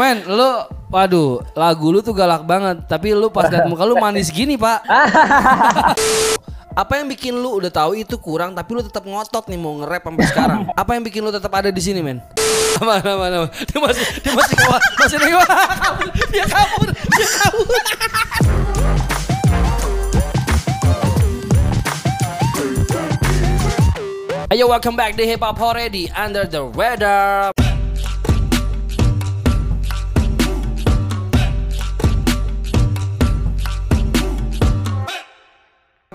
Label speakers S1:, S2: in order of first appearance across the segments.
S1: Men, lu waduh, lagu lu tuh galak banget, tapi lu pas liat muka lu manis gini, Pak. Apa yang bikin lu udah tahu itu kurang tapi lu tetap ngotot nih mau nge-rap sampai sekarang? Apa yang bikin lu tetap ada di sini, men? Apa apa apa? Dia masih dia masih kewat, masih kabur. Dia kabur, dia kabur. Ayo welcome back di Hip Hop Already Under the Weather.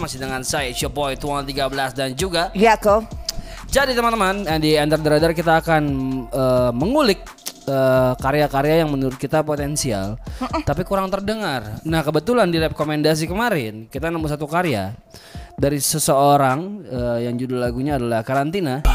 S1: Masih dengan saya Showboy Tuan 13 dan juga
S2: kok.
S1: jadi teman-teman eh, di Under the Radar kita akan eh, mengulik eh, karya-karya yang menurut kita potensial tapi kurang terdengar. Nah kebetulan di rekomendasi kemarin kita nemu satu karya dari seseorang eh, yang judul lagunya adalah Karantina.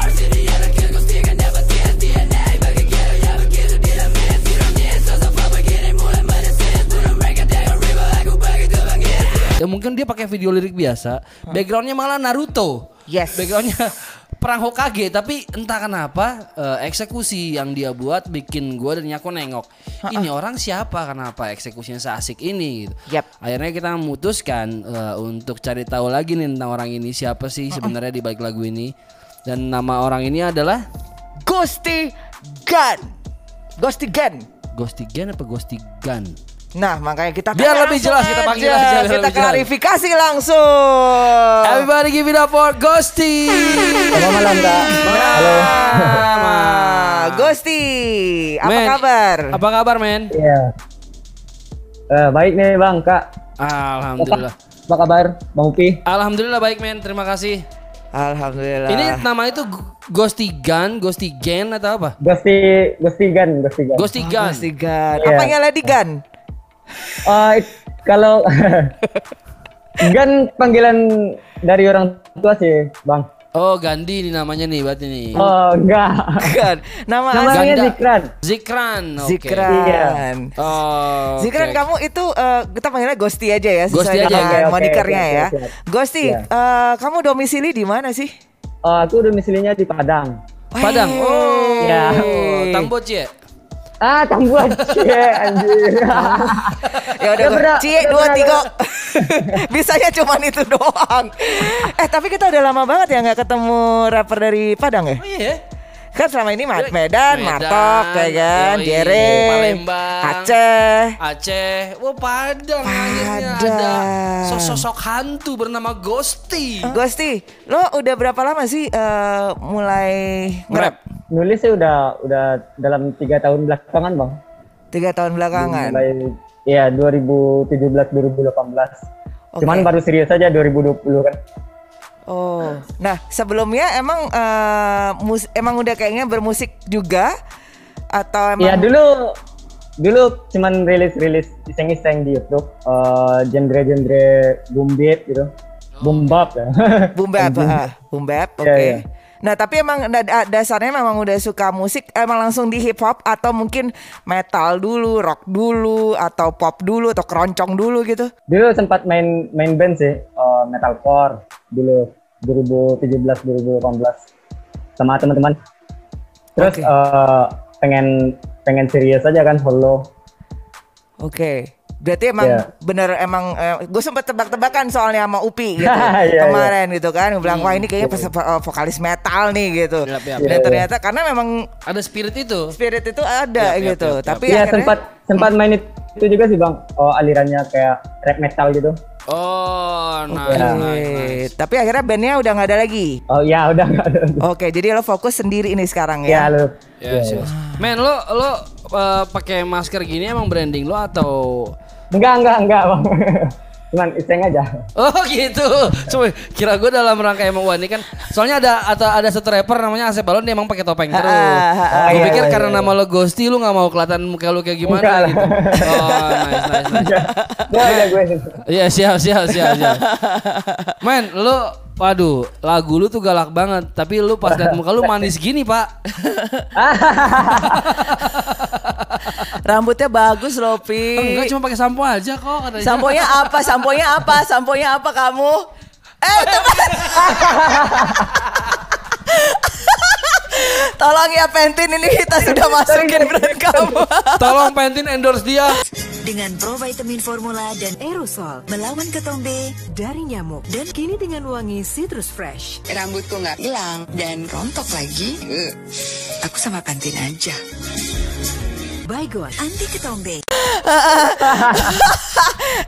S1: Ya mungkin dia pakai video lirik biasa, backgroundnya malah Naruto.
S2: Yes.
S1: Backgroundnya perang Hokage, tapi entah kenapa eh, eksekusi yang dia buat bikin gua dan Nyako nengok. Ini orang siapa? Kenapa eksekusinya seasik ini? Gitu.
S2: Yap.
S1: Akhirnya kita memutuskan eh, untuk cari tahu lagi nih tentang orang ini siapa sih sebenarnya di balik lagu ini. Dan nama orang ini adalah
S2: Gusti Gun. Gusti Gun.
S1: Ghosti Gan apa Ghosti Gun?
S2: Nah, makanya kita
S1: Biar lebih jelas, kita panggil
S2: aja.
S1: aja, biar
S2: Kita
S1: lebih jelas.
S2: klarifikasi langsung.
S1: Everybody give it up for Ghosty.
S3: Selamat malam kak. Halo.
S2: Ah, Gusti, apa
S1: Men,
S2: kabar?
S1: Apa kabar, men?
S3: Iya. Eh, baik nih bang kak.
S1: Alhamdulillah.
S3: Apa kabar bang Upi?
S1: Alhamdulillah baik, men. Terima kasih.
S2: Alhamdulillah.
S1: Ini nama itu Ghosty Gun, Ghosty Gen atau apa?
S3: Gusti Gusti Gan, Gusti Gan.
S1: Ghosty Gun.
S2: Gusti Gun.
S3: Iya.
S2: Apanya Lady Gun?
S3: Eh, it- kalau Gan panggilan dari orang tua sih bang.
S1: Oh, Gandhi nih namanya nih berarti nih.
S3: Oh enggak.
S2: Gun. Nama
S3: Namanya
S1: Ganda.
S3: Zikran.
S1: Zikran. oke.
S2: Zikran.
S3: Iya.
S1: Oh.
S2: Zikran kamu itu eh, kita panggilnya Gusti aja ya sesuai
S1: aja.
S3: oke,
S2: monikernya
S3: oke,
S2: ya.
S3: oke, siap.
S2: Ghosty,
S3: Iya.
S2: eh, kamu domisili di mana sih?
S3: Eh, aku domisilinya di Padang.
S1: Padang. Oh.
S3: Iya.
S1: Tamboci ya?
S3: Ah, Tambuan. Cie, anjir.
S2: ya udah
S3: pernah-
S2: cie dua tiga bisanya cuman itu doang eh tapi kita udah lama banget ya nggak ketemu rapper dari Padang ya
S1: Oh iya.
S2: kan selama ini
S1: Medan,
S2: Medan, Martok kayak kan
S1: yoi,
S2: Jere
S1: Palembang,
S2: Aceh
S1: Aceh, wah Padang, akhirnya ada
S2: Padang.
S1: sosok hantu bernama Ghosty.
S2: Gusti lo udah berapa lama sih eh, mulai nge-rap
S3: Nulis sih udah udah dalam tiga tahun belakangan bang.
S2: tiga tahun belakangan
S3: Mulai ya 2017 2018.
S2: Oke.
S3: Cuman baru serius aja 2020 kan.
S2: oh nah sebelumnya emang eh, mus- emang udah kayaknya bermusik juga atau emang
S3: Iya dulu dulu cuman rilis-rilis iseng-iseng di YouTube eh, genre-genre boom beat gitu. Boom bap ya.
S2: Boom bap, ah, boom bap, oke.
S3: Iya, iya.
S2: Nah tapi emang da- da- dasarnya memang udah suka musik, emang langsung di hip hop atau mungkin metal dulu, rock dulu, atau pop dulu, atau keroncong dulu gitu?
S3: dulu sempat main main band sih eh, metalcore dulu 2017 2018 sama teman-teman. Terus
S2: Oke.
S3: eh, pengen pengen serius aja kan solo.
S2: Oke. Berarti emang
S3: Iya.
S2: bener emang gue sempat tebak-tebakan soalnya sama Upi gitu
S3: Iya, iya.
S2: kemarin gitu kan, gue bilang wah ini kayaknya pes- eh, vokalis metal nih gitu.
S1: Yap, yap.
S2: Dan
S3: Iya, iya.
S2: ternyata karena memang
S1: Ada spirit itu.
S2: spirit itu ada
S1: yap,
S2: gitu,
S1: yap.
S2: tapi
S3: Iya
S2: akhirnya
S3: sempat sempat main itu juga sih bang. Oh alirannya kayak rap metal gitu.
S1: Oh, nice,
S3: Iya.
S1: nice, nice.
S2: tapi akhirnya bandnya udah nggak ada lagi.
S3: Oh iya udah nggak ada.
S2: Oke, jadi lo fokus sendiri ini sekarang
S3: Ya
S2: ya.
S3: lu.
S1: Yes, yes. Men, lo lo eh, pakai masker gini emang branding lo atau
S3: Enggak enggak enggak bang. Cuman iseng aja.
S1: Oh gitu. Coba kira gue dalam rangka emang wah ini kan soalnya ada atau ada satu rapper namanya Asep Balon dia emang pakai topeng terus.
S2: ah, ah,
S1: gue
S3: iya,
S1: pikir
S3: iya,
S1: karena
S3: iya.
S1: nama lo Ghosty lu nggak mau kelihatan muka lu kayak gimana
S3: Enggak lah.
S1: gitu. Oh, nice nice nice.
S3: Gue aja gue.
S1: Iya siap siap siap siap. Men, lu waduh, lagu lu tuh galak banget, tapi lu pas liat muka lu manis gini, Pak.
S2: Rambutnya bagus loh, Pi.
S1: Enggak cuma pakai sampo aja kok katanya.
S2: Samponya apa? Samponya apa? Samponya apa kamu? Eh, teman. Tolong ya Pentin ini kita sudah masukin brand kamu.
S1: Tolong Pantene endorse dia.
S4: Dengan provitamin formula dan aerosol melawan ketombe dari nyamuk dan kini dengan wangi citrus fresh.
S5: Rambutku nggak hilang dan rontok lagi. Eh, Aku sama Pantene aja.
S4: Baygon anti ketombe.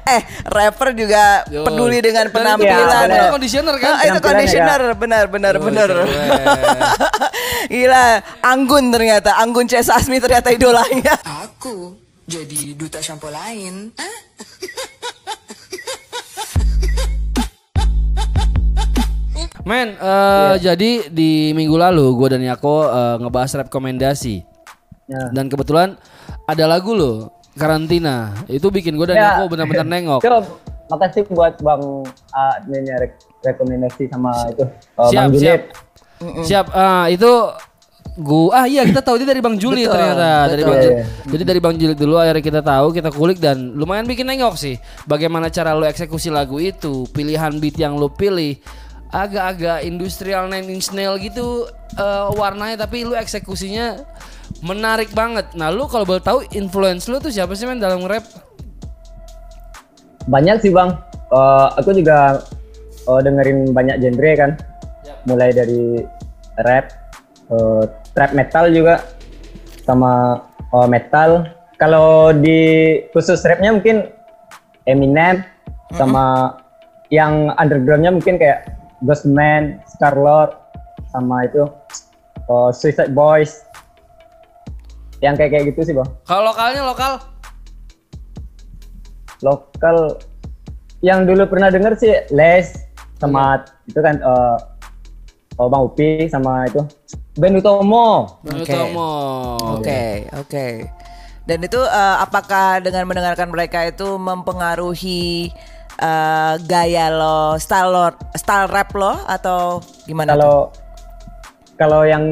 S2: eh, rapper juga
S1: Yo.
S2: peduli dengan
S1: Dan
S2: penampilan.
S1: itu
S2: ya.
S1: conditioner kan?
S2: Ah, itu
S3: Penampilan
S2: conditioner, benar benar
S1: Oh,
S2: benar.
S1: keren.
S2: Gila, Anggun ternyata, Anggun C Sasmi ternyata idolanya.
S5: Aku jadi duta shampoo lain. Hah?
S1: Men, eh, jadi di minggu lalu gue dan Yako eh, ngebahas rekomendasi
S3: Ya.
S1: dan kebetulan ada lagu lo karantina itu bikin gue dan
S3: Ya.
S1: Yako benar-benar nengok.
S3: Coba makasih buat Bang uh, rekomendasi sama itu uh,
S1: siap,
S3: Bang
S1: siap,
S3: Junet.
S1: siap. Ah itu gua ah iya kita tahu dia dari Bang Juli
S2: Betul,
S1: ternyata dari
S2: betul.
S1: Bang Juli.
S3: Iya,
S1: Jadi dari Bang Juli dulu akhirnya kita tahu kita kulik dan lumayan bikin nengok sih. Bagaimana cara lo eksekusi lagu itu, pilihan beat yang lo pilih agak-agak industrial nine inch nail gitu eh, warnanya tapi lu eksekusinya menarik banget. Nah lu kalau boleh tahu influence lu tuh siapa sih men dalam rap?
S3: Banyak sih Bang. Uh, aku juga uh, dengerin banyak genre kan. Mulai dari rap, uh, trap metal juga sama uh, metal. Kalau di khusus rapnya mungkin Eminem sama yang undergroundnya mungkin kayak Ghostman, Scarlett sama itu uh, Suicide Boys. Yang kayak kayak gitu sih bang.
S1: Kalau lokalnya lokal
S3: Lokal yang dulu pernah denger sih Les sama itu kan uh, oh, Bang Upi sama itu Ben Utomo.
S1: Bang
S2: Oke.
S1: Utomo.
S2: Oke, oke. Dan itu eh, apakah dengan mendengarkan mereka itu mempengaruhi eh, gaya lo, style lo, style rap lo atau gimana? tuh?
S3: Kalau kalau yang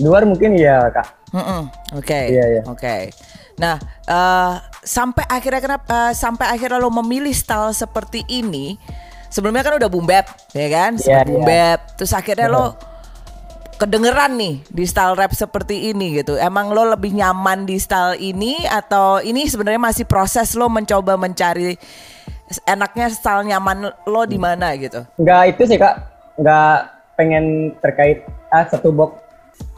S3: luar mungkin ya kak.
S2: Oke,
S3: Iya, iya.
S2: oke. Nah, eh, sampai akhirnya kenapa? eh, sampai akhirnya lo memilih style seperti ini? Sebelumnya kan udah boom bap, ya kan? Sempat
S3: Iya,
S2: boom
S3: iya.
S2: bap. Terus akhirnya lo kedengeran nih di style rap seperti ini gitu. Emang lo lebih nyaman di style ini atau ini sebenarnya masih proses lo mencoba mencari enaknya style nyaman lo di mana gitu?
S3: Nggak itu sih kak. Nggak pengen terkait ah satu box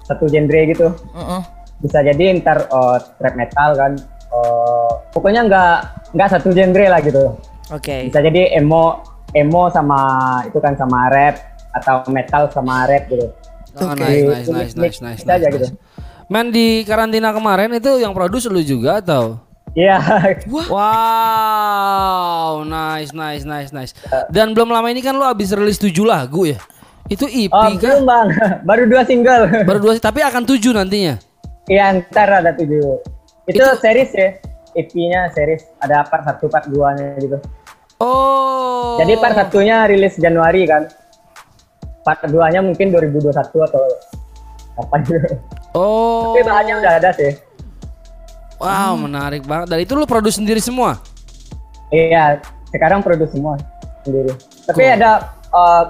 S3: satu genre gitu.
S2: Mm-mm.
S3: Bisa jadi ntar uh, trap metal kan. Uh, pokoknya nggak nggak satu genre lah gitu.
S2: Oke.
S3: Bisa jadi emo emo sama itu kan sama rap atau metal sama rap gitu.
S1: Oh,
S2: Oke.
S1: nice, nice, nice, nice, nice,
S3: mix aja
S1: nice,
S3: gitu.
S1: nice. Men di karantina kemarin itu yang produce lu juga atau?
S3: Iya.
S1: Wow, nice, nice, nice, nice. Dan belum lama ini kan lu habis rilis 7 lagu ya? Itu EP
S3: Oh,
S1: kan?
S3: belum bang, baru dua single.
S1: Baru dua, tapi akan tujuh nantinya.
S3: Iya, ntar ada tujuh. Itu, series ya, EP-nya series. Ada part satu, part duanya gitu.
S1: Oh.
S3: Jadi part satunya rilis Januari kan. Part duanya mungkin 2021 atau apa gitu.
S1: Oh.
S3: Tapi bahannya udah ada sih.
S1: Wow, menarik banget. Dan itu lu produce sendiri semua?
S3: Iya, sekarang produksi semua sendiri. Tapi
S1: Cool.
S3: ada uh,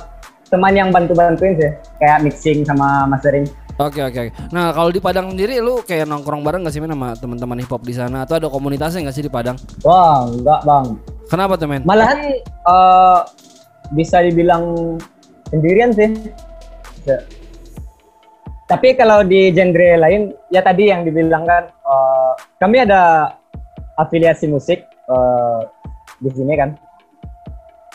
S3: teman yang bantu-bantuin sih, kayak mixing sama mastering.
S1: Oke oke. oke. Nah kalau di Padang sendiri lu kayak nongkrong bareng gak sih men sama teman-teman hip hop di sana atau ada komunitasnya gak sih di Padang?
S3: Wah, enggak bang.
S1: Kenapa tuh men?
S3: Malahan uh, bisa dibilang sendirian sih. Bisa. Tapi kalau di genre lain, ya tadi yang dibilang kan, uh, kami ada afiliasi musik uh, di sini kan.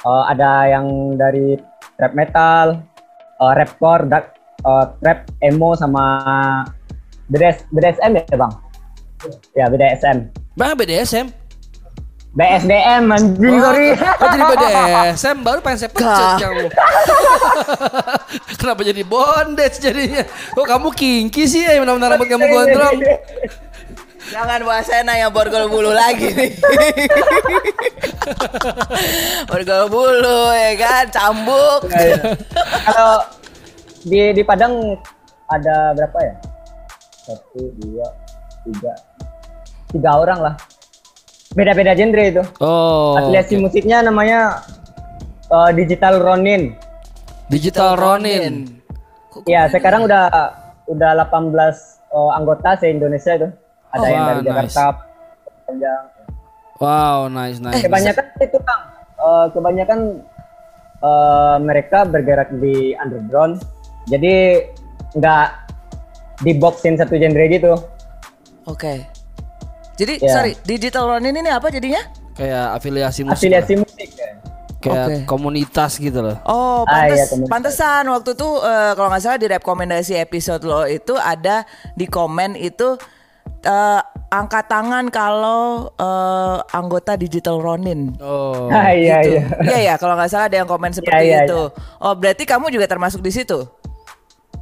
S3: Uh, ada yang dari rap metal, uh, rapcore, dark, uh, rap emo sama BDS, BDSM ya bang? Ya BDSM.
S1: Bang BDSM.
S3: BSDM anjing sorry.
S1: Oh jadi BDSM baru pengen saya pencet kamu. Kenapa jadi bondage jadinya? Kok kamu kinky sih ya benar-benar rambut kamu gondrong.
S2: Jangan bahas saya nanya borgol bulu lagi nih. borgol bulu ya kan, cambuk.
S3: Iya, Kalau di di Padang ada berapa ya? Satu, dua, tiga, tiga orang lah. Beda-beda genre itu.
S1: Oh.
S3: Afiliasi
S1: oke.
S3: musiknya namanya uh, Digital Ronin.
S1: Digital Ronin.
S2: Kok-
S3: Ya, sekarang udah udah 18 eh, anggota se Indonesia itu. Ada yang
S1: Wah,
S3: dari
S1: nice.
S3: Jakarta, Panjang.
S1: Wow, nice nice.
S3: Kebanyakan itu Bang. Eh, kebanyakan eh, mereka bergerak di underground. Jadi nggak diboxin satu genre gitu.
S2: Oke. Jadi
S3: Ya.
S2: sorry, digital Ronin ini apa jadinya?
S1: Kayak afiliasi musik.
S3: Afiliasi
S1: lah.
S3: musik. ya.
S1: Kayak
S2: Oke.
S1: komunitas gitu loh.
S2: Oh,
S3: Ah,
S2: pantes,
S3: iya, komunitas.
S2: pantesan waktu itu eh, kalau nggak salah di rekomendasi episode lo itu ada di komen itu eh, angkat tangan kalau eh, anggota digital Ronin.
S1: Oh.
S3: Ah, iya
S2: gitu.
S3: iya.
S2: Iya ya, kalau nggak salah ada yang komen seperti
S3: iya,
S2: itu. Oh, berarti kamu juga termasuk di situ?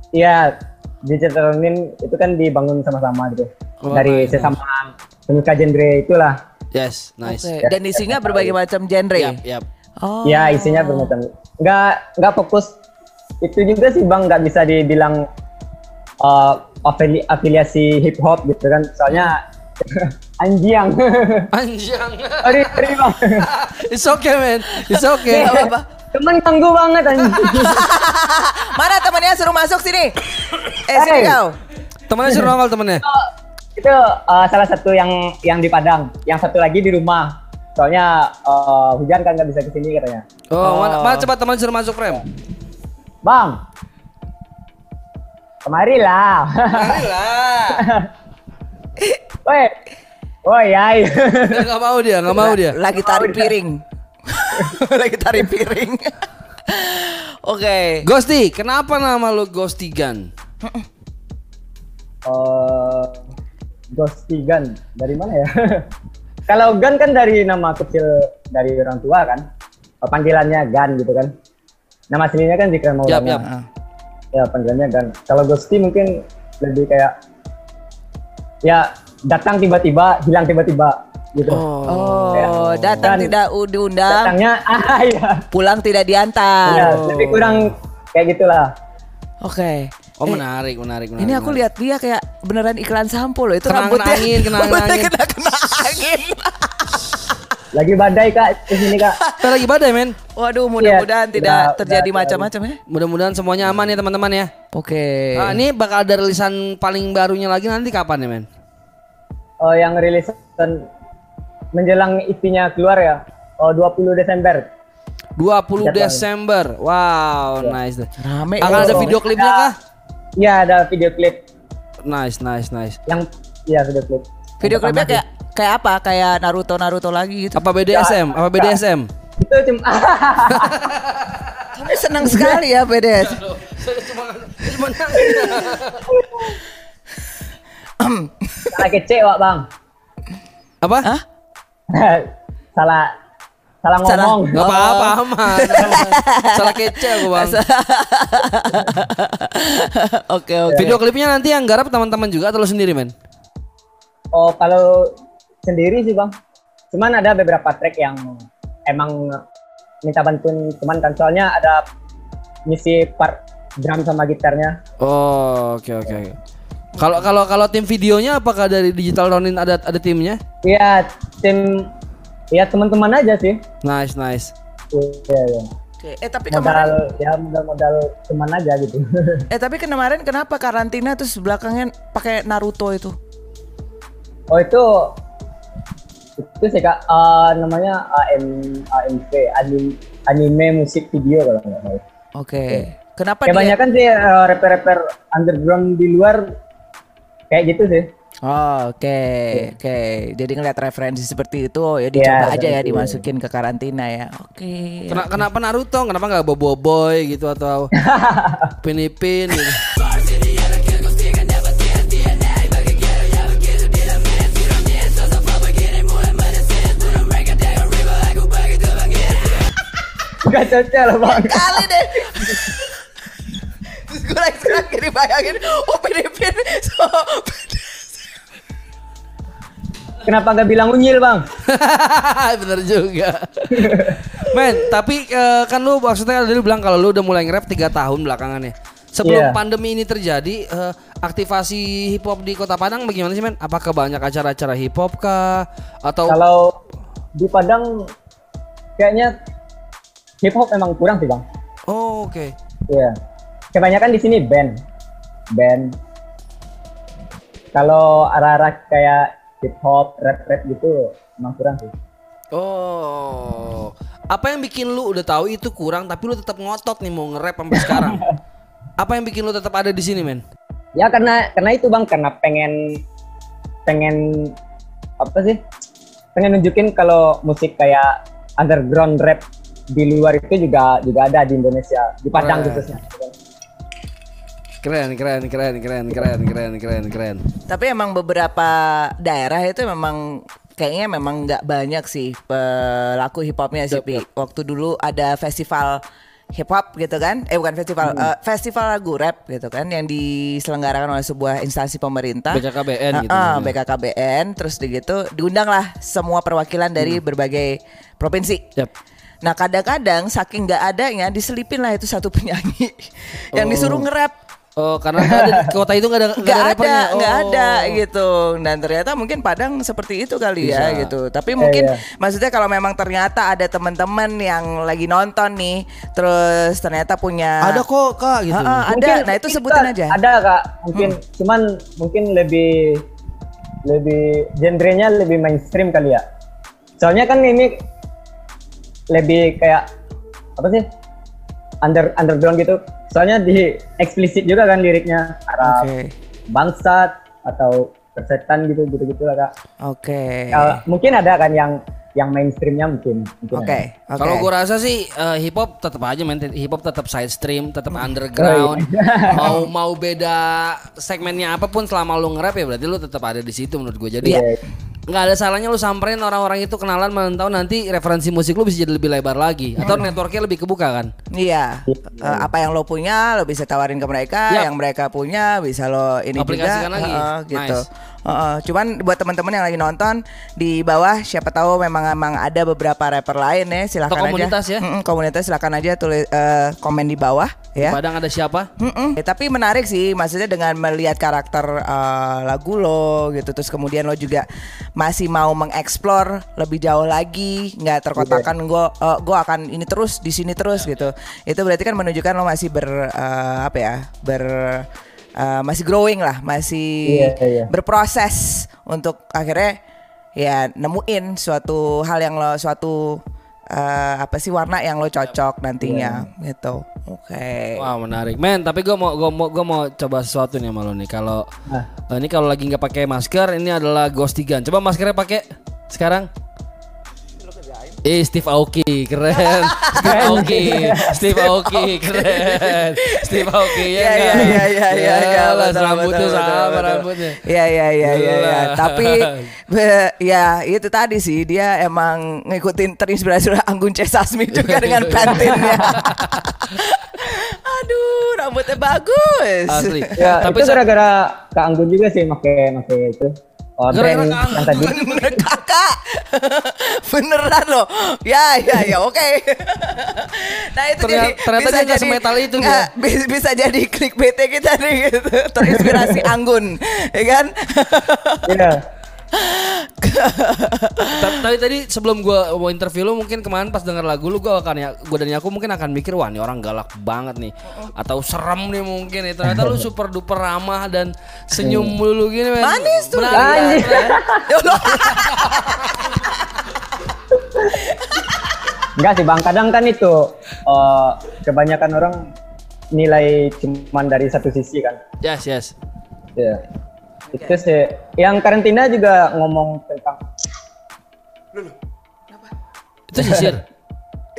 S3: Iya, digital Ronin itu kan dibangun sama-sama gitu.
S1: Oh,
S3: Dari
S1: nice,
S3: sesama penyuka genre itulah.
S1: Yes, nice.
S2: Oke. Dan isinya berbagai macam genre.
S1: Yap, yap.
S2: Oh.
S3: Ya isinya bermacam. Nggak nggak fokus. Itu juga sih bang nggak bisa dibilang uh, afili- afiliasi hip hop gitu kan. Soalnya anjing.
S1: Anjang.
S3: sorry sorry bang.
S1: It's okay, man. It's okay.
S2: Nggak apa-apa.
S3: Temen ganggu banget anjing.
S2: Mana temannya suruh masuk sini? Eh sini
S3: Hey.
S2: kau.
S1: Temennya suruh nongol temennya.
S3: itu uh, salah satu yang yang di Padang. Yang satu lagi di rumah. Soalnya uh, hujan kan nggak bisa ke sini katanya.
S1: Oh, mana, mana coba teman suruh masuk frame.
S3: Bang. Kemari lah.
S1: lah.
S3: Woi. Oh ya.
S1: Enggak mau dia, enggak mau dia.
S2: Lagi tarik piring. Lagi tarik piring. Oke.
S1: Ghosty, kenapa nama lu Ghosty Gun?
S3: Eh, Ghosty Gun dari mana ya? Kalau Gun kan dari nama kecil dari orang tua kan, panggilannya Gun gitu kan. Nama aslinya kan Zikran
S1: Yap,
S3: Maulana.
S1: yap.
S3: Ya panggilannya Gun. Kalau Ghosty mungkin lebih kayak ya datang tiba-tiba, hilang tiba-tiba gitu.
S2: Oh, datang
S3: Dan-
S2: tidak diundang,
S3: Datangnya ah ya,
S2: pulang tidak
S3: ya
S2: diantar.
S3: lebih kurang kayak gitulah.
S2: Oke.
S1: Oh,
S2: Eh,
S1: menarik, menarik, menarik.
S2: Ini aku lihat dia kayak beneran iklan sampo loh. Itu
S1: Kena-
S2: rambutnya
S1: kena angin, kena angin.
S2: kena kena angin.
S3: Lagi badai kak di sini kak.
S1: Kita lagi badai, men.
S2: Waduh, mudah-mudahan
S3: Iya,
S2: tidak
S3: udah-
S2: terjadi macam-macam ya.
S1: Mudah-mudahan semuanya aman ya, teman-teman ya.
S2: Oke.
S1: Ah, ini bakal ada rilisan paling barunya lagi nanti kapan ya, men?
S3: Oh yang rilisan menjelang IP-nya keluar ya. Oh 20 Desember.
S1: 20
S3: Jadwal.
S1: Desember. Wow, nice.
S2: Rame.
S1: Akan ada
S3: Oh,
S1: video klipnya
S3: ada-
S1: kah?
S3: Iya ada video klip
S1: Nice, nice, nice.
S3: yang iya video klip.
S2: Video klipnya kayak kayak apa? Kayak Naruto Naruto lagi gitu.
S1: Apa BDSM? Apa BDSM?
S3: itu cuma
S2: Kamu senang sekali ya BDS.
S3: salah kece wak bang.
S1: Apa?
S2: Hah?
S3: salah salah
S2: Salah.
S3: ngomong.
S1: Gak apa-apa aman. Salah kece aku bang.
S2: Oke oke.
S1: Video klipnya nanti yang garap teman-teman juga atau lu sendiri men?
S3: Oh kalau sendiri sih bang. Cuman ada beberapa track yang emang minta bantuan teman kan soalnya ada ngisi part drum sama gitarnya.
S1: Oh oke oke. oke. Kalau kalau kalau tim videonya apakah dari Digital Ronin ada ada timnya?
S3: Iya tim ya teman-teman aja sih.
S1: Nice nice.
S3: Iya iya.
S2: Oke. Eh tapi kemarin
S3: Modal ya modal-modal teman aja gitu.
S2: eh tapi kemarin kenapa karantina terus belakangnya pakai Naruto itu?
S3: Oh itu itu sih kak Eh, namanya AM AMV anime, anime musik video kalau nggak salah.
S2: Oke. Kenapa dia?
S3: Kebanyakan sih eh, rapper-rapper underground di luar kayak gitu sih.
S2: Oh, oke, oke. Jadi ngeliat referensi seperti itu, ya dicoba
S3: Iya,
S2: aja ya dimasukin ke karantina ya. Oke.
S1: Kena, kenapa Naruto? Kenapa nggak Bobo Boy gitu atau Pinipin gitu?
S3: Gak cocok lah bang.
S2: Kali deh. Terus gue lagi sekarang gini bayangin, oh Filipin, so
S3: Kenapa nggak bilang unyil bang?
S1: Bener juga. Men, tapi eh, kan lu maksudnya tadi lu bilang kalau lu udah mulai nge-rap 3 tahun belakangan ya. Sebelum
S3: Iya.
S1: pandemi ini terjadi, eh, aktivasi hip hop di Kota Padang bagaimana sih, men? Apakah banyak acara-acara hip hop kah atau
S3: Kalau di Padang kayaknya hip hop emang kurang sih bang.
S1: Oh, oke.
S3: Iya. kebanyakan di sini band, band. Kalau arah-arah kayak hip hop, rap rap gitu emang kurang sih.
S1: Oh, apa yang bikin lu udah tahu itu kurang tapi lu tetap ngotot nih mau nge-rap sampai sekarang? apa yang bikin lu tetap ada di sini, men?
S3: Ya karena karena itu bang, karena pengen pengen apa sih? Pengen nunjukin kalau musik kayak underground rap di luar itu juga juga ada di Indonesia, di Padang
S1: Keren.
S3: khususnya.
S1: Keren, keren, keren, keren, keren, keren, keren, keren.
S2: Tapi emang beberapa daerah itu memang kayaknya memang nggak banyak sih pelaku hip hopnya sih. Pi. Waktu dulu ada festival hip hop gitu kan? Eh bukan festival,
S1: Hmm.
S2: eh, festival lagu rap gitu kan yang diselenggarakan oleh sebuah instansi pemerintah.
S1: BKKBN gitu
S2: Ah, ah,
S1: maksudnya.
S2: BKKBN terus di gitu diundanglah semua perwakilan dari
S1: Hmm.
S2: berbagai provinsi.
S1: Yap.
S2: Nah kadang-kadang saking nggak adanya diselipin lah itu satu penyanyi yang disuruh nge-rap.
S1: Oh, karena ada kota itu nggak ada nggak
S2: Nggak
S1: ada
S2: ada,
S1: rappernya.
S2: nggak
S1: Oh.
S2: ada gitu. Dan ternyata mungkin Padang seperti itu kali ya
S1: Bisa.
S2: gitu. Tapi mungkin
S3: iya.
S2: maksudnya kalau memang ternyata ada teman-teman yang lagi nonton nih, terus ternyata punya
S1: Ada kok kak gitu.
S2: Ah, ah, ada.
S3: Mungkin-
S2: Nah itu sebutin
S3: Kak,
S2: aja. Hmm.
S3: Ada kak, mungkin cuman mungkin lebih lebih genrenya lebih mainstream kali ya. Soalnya kan ini lebih kayak apa sih under underground gitu. Soalnya di eksplisit juga kan liriknya arah
S2: Oke.
S3: bangsat atau persetan gitu gitu gitu lah kak.
S2: Oke.
S3: Kalau- mungkin ada kan yang yang mainstreamnya mungkin. mungkin
S2: Oke.
S3: ada.
S2: Oke.
S1: Kalau gue rasa sih eh, hip hop tetap aja men hip hop tetap side stream, tetap underground. mau mau beda segmennya apa pun selama lu nge-rap ya berarti lu tetap ada di situ menurut gue. Jadi
S2: Iya.
S1: Nggak ada salahnya lu samperin orang-orang itu kenalan tahu nanti referensi musik lu bisa jadi lebih lebar lagi atau networknya lebih kebuka kan.
S2: Iya. Eh, apa yang lo punya lo bisa tawarin ke mereka,
S1: Yap.
S2: yang mereka punya bisa lo ini
S1: Aplikasikan
S2: juga.
S1: lagi.
S2: Heeh, gitu.
S1: Nice.
S2: Heeh, cuman buat teman-teman yang lagi nonton di bawah siapa tahu memang memang ada beberapa rapper lain ya silakan
S1: Atau komunitas
S2: aja.
S1: ya.
S2: Mm-mm, komunitas silakan aja tulis eh, komen di bawah ya.
S1: Padang ada siapa?
S2: Mm-mm. Eh, tapi menarik sih, maksudnya dengan melihat karakter uh, lagu lo gitu, terus kemudian lo juga masih mau mengeksplor lebih jauh lagi, nggak terkotakan gue gue akan ini terus di sini terus gitu. Itu berarti kan menunjukkan lo masih ber uh, apa ya ber uh, masih growing lah, masih
S3: Iya, iya.
S2: berproses untuk akhirnya ya nemuin suatu hal yang lo suatu uh, apa sih warna yang lo cocok nantinya gitu. Oke.
S1: Wah menarik, men. Tapi gue mau gue mau gue mau coba sesuatu nih sama lo nih. Kalau eh, ini kalau lagi nggak pakai masker, ini adalah Ghostigan. Coba maskernya pakai sekarang. Eh Steve Aoki keren Steve Aoki Steve Aoki keren Steve Aoki ya
S2: Iya iya iya iya iya iya
S1: rambutnya sama rambutnya
S2: Iya iya iya iya.
S1: Gila.
S2: Tapi be- ya itu tadi sih dia emang ngikutin terinspirasi oleh Anggun C Sasmi juga dengan pentinnya. Aduh, rambutnya bagus.
S1: asli
S3: Ya,
S1: tapi
S3: itu
S1: sa-
S3: gara-gara Kak Anggun juga sih make make itu. Oh,
S1: Gara-gara Kak
S3: yang tadi.
S2: Bener kakak Beneran loh. Ya ya ya oke. Nah itu
S1: Ternyata-
S2: jadi
S1: ternyata
S2: bisa jadi-
S1: semetal itu
S2: nggak, bisa, bisa jadi klik BT kita nih gitu. Terinspirasi Anggun Ya kan?
S3: Iya.
S1: Ta- Tapi tadi sebelum gua mau interview lu mungkin kemarin pas denger lagu lu gua akan ya gua dan aku mungkin akan mikir wah ini orang galak banget nih atau serem nih mungkin ya. Ternyata lu super duper ramah dan senyum mulu gini men.
S2: Manis tuh.
S1: Menarik men.
S3: Enggak sih Bang, kadang kan itu eh, kebanyakan orang nilai cuman dari satu sisi kan.
S1: Yes, yes.
S3: Ya. Itu sih yang karantina juga ngomong tentang
S1: Itu sisir.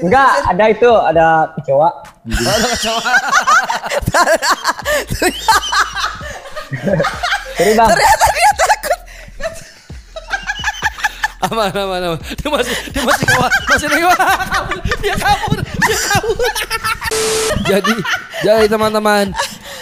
S3: Enggak, ada itu, ada kecoa. Jadi Bang,
S2: Ternyata dia takut
S1: aman aman aman. Dia masih dia masih kawat, masih kabur. Dia kabur, dia kabur. jadi jadi teman-teman,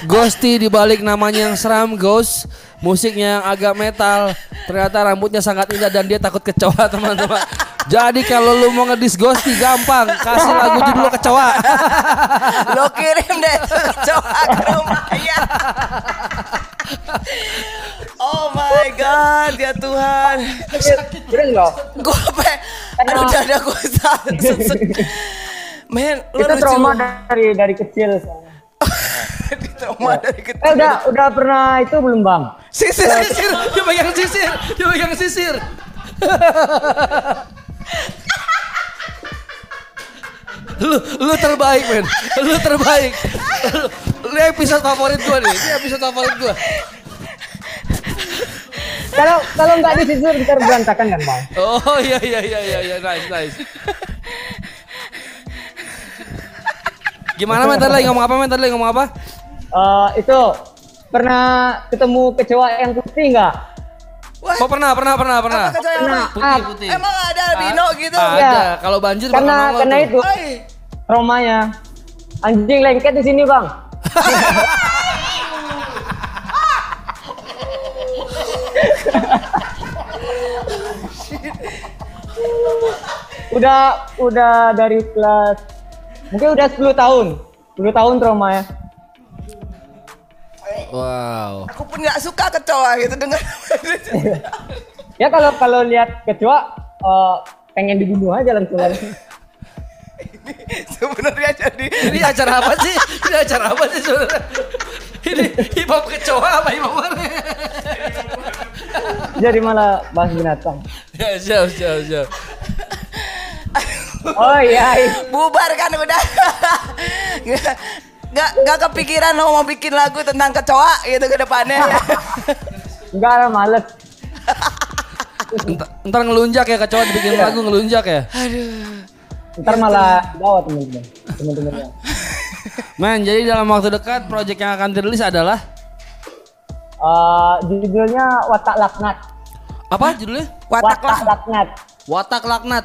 S1: Ghosty di balik namanya yang seram Ghost, musiknya yang agak metal, ternyata rambutnya sangat indah dan dia takut kecoa teman-teman. Jadi kalau lu mau ngedis Ghosty gampang, kasih lagu judul kecoa.
S2: Lo kirim deh kecoa ke rumahnya Oh my god ya Tuhan
S3: keren loh.
S2: Gue apa Aduh dada gue sakit Men lo
S3: Itu
S2: lucu
S3: trauma dari dari kecil.
S2: Trauma dari
S3: Eh
S2: kecil.
S3: udah udah pernah itu belum bang?
S2: Sisir.
S1: Sisir, dia pegang sisir, dia pegang sisir. lu lu terbaik men. Lu terbaik. Lu, lu episode favorit gua nih. Ini episode favorit gua.
S3: Kalau kalau nggak disisir ntar berantakan kan bang?
S1: oh iya iya iya iya iya. Nice nice. Gimana men? Tadi lagi ngomong apa men? Tadi lagi ngomong apa
S3: Eh itu pernah ketemu kecoa yang putih nggak?
S1: oh pernah pernah pernah pernah
S2: Apa kecoa yang
S3: Pernah.
S2: apa?
S3: Ah,
S1: putih
S2: Emang ada albino gitu?
S1: ada
S3: Ya.
S1: kalau banjir
S3: karena karena
S1: tuh.
S3: itu
S2: Oi.
S3: traumanya anjing lengket di sini bang. udah udah dari kelas mungkin udah 10 tahun 10 tahun trauma ya
S1: wow
S2: Aku pun nggak suka kecoa gitu dengar.
S3: ya kalau kalau lihat kecoa eh, pengen dibunuh aja langsung
S2: Sebenarnya jadi
S1: Ini acara apa sih? Ini acara apa sih sebenarnya? Ini hip hop kecoa apa hip hop mana?
S3: jadi malah bahas binatang
S1: Ya siap siap siap.
S3: oh iya iya.
S2: bubar kan udah. Nggak- Nggak kepikiran lo mau bikin lagu tentang kecoa gitu ke depannya.
S3: enggak lah males
S1: Ntar, ntar ngelunjak ya kecoa dibikin lagu ngelunjak ya.
S3: ntar malah bawa temen-temen temen-temennya
S1: Men, jadi dalam waktu dekat project yang akan dirilis adalah
S3: Eh, judulnya watak laknat
S1: apa judulnya?
S2: Watak lah.
S3: laknat
S1: Watak Laknat.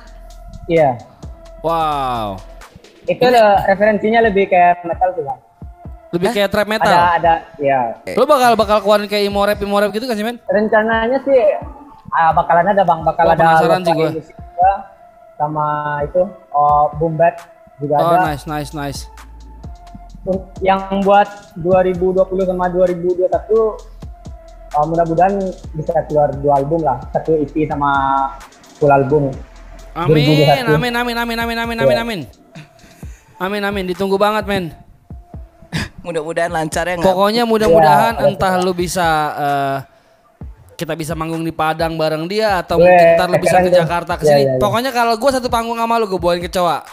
S3: iya
S1: Wow.
S3: Itu referensinya lebih kayak metal tuh bang
S1: Lebih kayak trap metal.
S3: ada ada ya
S1: Lo bakal bakal keluarin kayak emo rap emo rap gitu kan sih men?
S3: rencananya sih ah, bakalan ada bang bakal
S1: Wah,
S3: ada
S1: penasaran sih
S3: juga, sama itu oh, boom bap juga
S1: Oh
S3: ada
S1: nice nice nice.
S3: Yang buat 2020 sama 2021 uh, mudah-mudahan bisa keluar dua album lah satu EP sama full album
S1: Amin,
S3: 2021.
S1: amin, amin, amin, amin, amin, amin, amin. Amin, amin, ditunggu banget men.
S2: Mudah-mudahan lancar ya?
S1: Pokoknya mudah-mudahan
S3: Iya,
S1: entah lu bisa eh, kita bisa manggung di Padang bareng dia atau
S3: Weh,
S1: mungkin ntar lu bisa
S3: keren
S1: ke. Jakarta ke
S3: Iya,
S1: sini.
S3: iya, iya.
S1: Pokoknya kalau gua satu panggung sama lu gue bawain kecoa.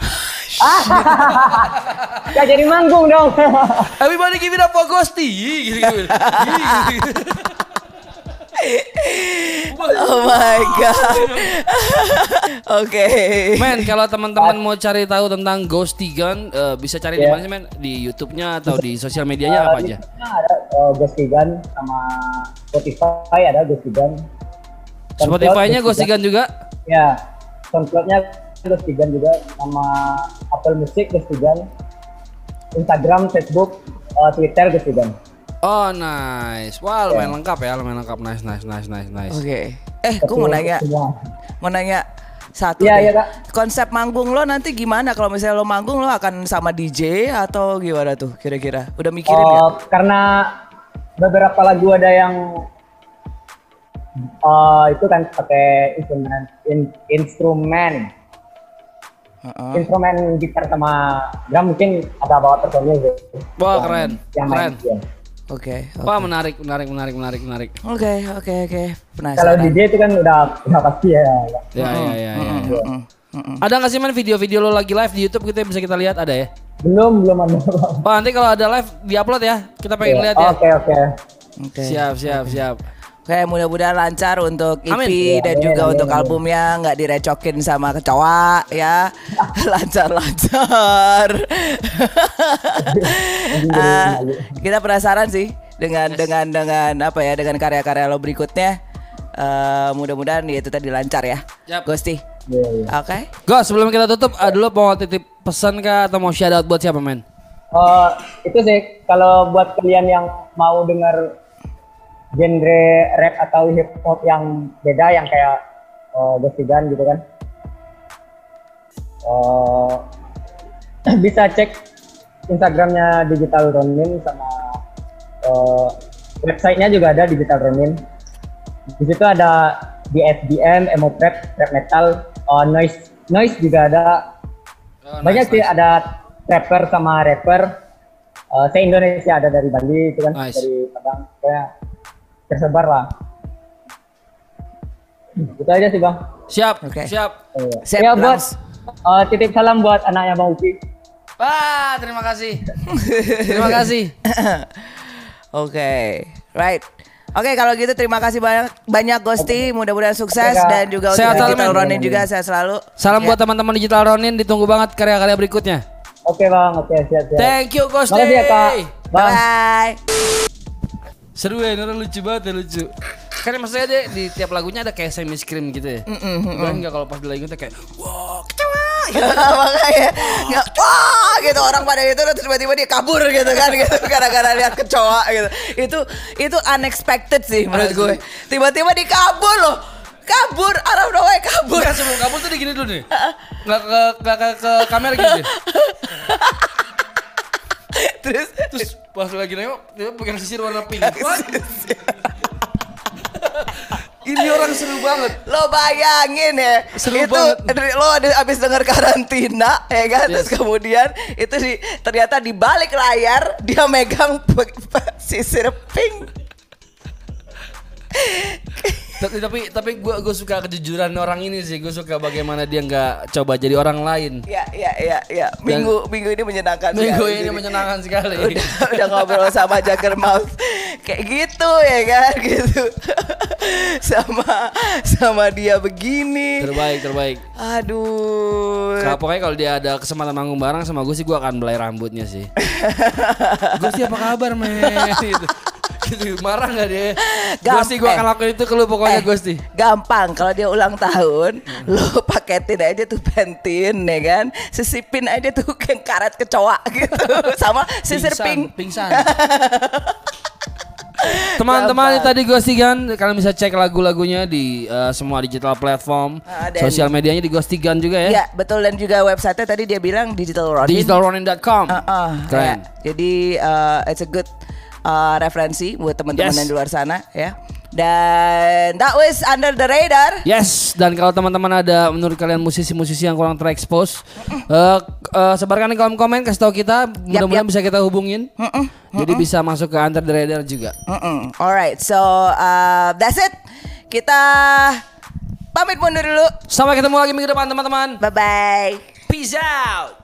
S3: ya jadi manggung dong
S1: Everybody give it up for Ghosty. Gitu, gitu.
S2: Oh my god. Oke.
S1: Men, kalau teman-teman mau cari tahu tentang Ghosty Gun, eh, bisa cari di
S3: Iya.
S1: mana sih men? Di YouTube-nya atau di sosial medianya apa aja?
S3: Nah, ada uh, Ghost Tigan sama Spotify ada Ghost Tigan
S1: Spotify-nya Ghosty Gun juga?
S3: ya SoundCloud-nya Ghost Tigan juga sama Apple Music Ghost Tigan Instagram Facebook uh, Twitter Ghost Tigan
S1: Oh nice, wah lumayan lengkap ya, lumayan lengkap, nice, nice, nice, nice, nice.
S2: Oke. Eh, gue mau nanya, mau nanya satu
S3: Iya,
S2: deh.
S3: Kak.
S2: Konsep manggung lo nanti gimana? Kalau misalnya lo manggung lo akan sama DJ atau gimana tuh kira-kira? Udah mikirin?
S3: Uh, karena beberapa lagu ada yang uh, itu kan pakai instrumen in- instrumen
S2: Heeh.
S3: instrumen gitar sama drum mungkin ada bawa personil gitu.
S1: Wah
S3: Yang-
S1: keren,
S3: yang
S1: keren.
S3: main, iya.
S2: Oke.
S1: Wah menarik, menarik, menarik, menarik, menarik.
S2: Oke, oke, oke.
S3: Kalau
S2: Penasaran.
S3: DJ itu kan udah udah pasti ya.
S1: Ya, ya, ya, ya.
S2: Mm-mm.
S1: Ada nggak sih men video-video lo lagi live di YouTube kita bisa kita lihat ada ya?
S3: Belum belum ada.
S1: Wah nanti kalau ada live diupload ya, kita pengen lihat ya.
S3: Oke oke.
S2: Oke.
S1: Siap, siap, siap.
S2: Oke, mudah-mudahan lancar untuk EP
S1: Amin.
S2: Dan
S3: amin,
S2: juga
S3: amin,
S2: untuk
S3: amin.
S2: albumnya nggak direcokin sama kecoa ya. lancar lancar. Ah, kita penasaran sih dengan dengan dengan apa ya dengan karya-karya lo berikutnya. Eh, mudah-mudahan ya itu tadi lancar ya.
S1: Yap.
S2: Gusti.
S3: Iya, iya.
S2: Oke.
S1: Gus, sebelum kita tutup, ada lo mau titip pesan kah atau mau shout out buat siapa men?
S3: Eh, itu sih kalau buat kalian yang mau dengar genre rap atau hip hop yang beda yang kayak uh, Gosigan gitu kan. Eh, bisa cek Instagramnya Digital Ronin sama eh, websitenya juga ada Digital Ronin. Di situ ada DSDM, emo trap, trap metal, eh, noise, noise juga ada.
S1: Oh,
S3: Banyak sih ada trapper sama rapper. eh, se Indonesia ada dari Bali itu kan
S1: Nice.
S3: dari Padang ya tersebar lah itu aja sih bang
S1: Siap,
S2: Oke.
S1: siap.
S3: Iya.
S2: Siap,
S3: ya buat eh, titip salam buat anaknya bang Uki
S1: Wah, terima kasih. terima kasih.
S2: Oke, right. Oke kalau gitu terima kasih banyak banyak Gosti, mudah-mudahan sukses
S3: Oke,
S2: dan juga untuk
S1: Sehat selalu,
S2: Digital. Ronin juga saya selalu.
S1: Salam
S2: Ya.
S1: buat teman-teman digital Ronin, ditunggu banget karya-karya berikutnya.
S3: oke bang oke siap siap
S1: Thank you, Gusti.
S3: makasih ya kak bang
S2: Bye.
S1: Seru ya, Nora lucu banget ya, lucu. Kan maksudnya dia di tiap lagunya ada kayak semi scream gitu ya. Kan enggak kalau pas di lagu itu kayak wah, kecoa.
S2: Makanya nggak wah gitu orang pada itu terus tiba-tiba dia kabur gitu kan gitu gara-gara lihat kecoa gitu. Itu itu unexpected sih menurut gue. Tiba-tiba dia kabur loh. Kabur, of nowhere kabur.
S1: Enggak sebelum kabur tuh dia gini dulu nih. Enggak ke, ke, ke, ke kamera gitu.
S2: Terus
S1: Terus pas lagi nengok dia pegang sisir warna pink. What? Ini orang seru banget.
S2: lo bayangin ya
S1: Seru
S2: itu
S1: banget.
S2: lo ada abis denger karantina ya kan terus
S1: Yes.
S2: kemudian itu di, ternyata di balik layar dia megang sisir pink
S1: tapi tapi tapi gue gue suka kejujuran orang ini sih. Gue suka bagaimana dia nggak coba jadi orang lain.
S2: Ya ya ya ya. Minggu minggu ini menyenangkan
S1: minggu
S2: sekali.
S1: ini
S2: Jadi-
S1: menyenangkan sekali.
S2: Udah, udah ngobrol sama Jagger Mouse. Kayak gitu ya kan? Gitu. Sama sama dia begini.
S1: Terbaik terbaik.
S2: Aduh.
S1: Nah, pokoknya kalau dia ada kesempatan manggung bareng sama gue sih gue akan belai rambutnya sih. Gusti apa kabar men? gitu. Gitu marah nggak dia? Gusti gue akan lakuin itu ke lu pokoknya
S2: Eh,
S1: Gusti.
S2: Gampang. Kalau dia ulang tahun, lo paketin aja tuh pentin ya kan, sisipin aja tuh yang karet kecoa gitu, sama sisir pink.
S1: pingsan. Teman-teman tadi Ghosti kan kalian bisa cek lagu-lagunya di eh, semua digital platform,
S2: Ah, dan-
S1: sosial medianya di Ghosti Gun juga ya.
S2: Ya betul. Dan juga website tadi dia bilang digital.
S1: Digitalronin.com.
S2: Uh, uh,
S1: Keren.
S2: ya. Jadi uh, it's a good uh, referensi buat teman-teman
S1: Yes.
S2: yang di luar sana ya. Dan that was under the radar.
S1: Yes, dan kalau teman-teman ada menurut kalian musisi-musisi yang kurang terekspos, eh eh, sebarkan di kolom komen, kasih tahu kita, mudah-mudahan
S2: yap.
S1: bisa kita hubungin. Jadi bisa masuk ke under the radar juga.
S2: Mm-mm. Alright, so uh, that's it. Kita pamit mundur dulu.
S1: Sampai ketemu lagi minggu depan teman-teman.
S2: Bye bye.
S1: Peace out.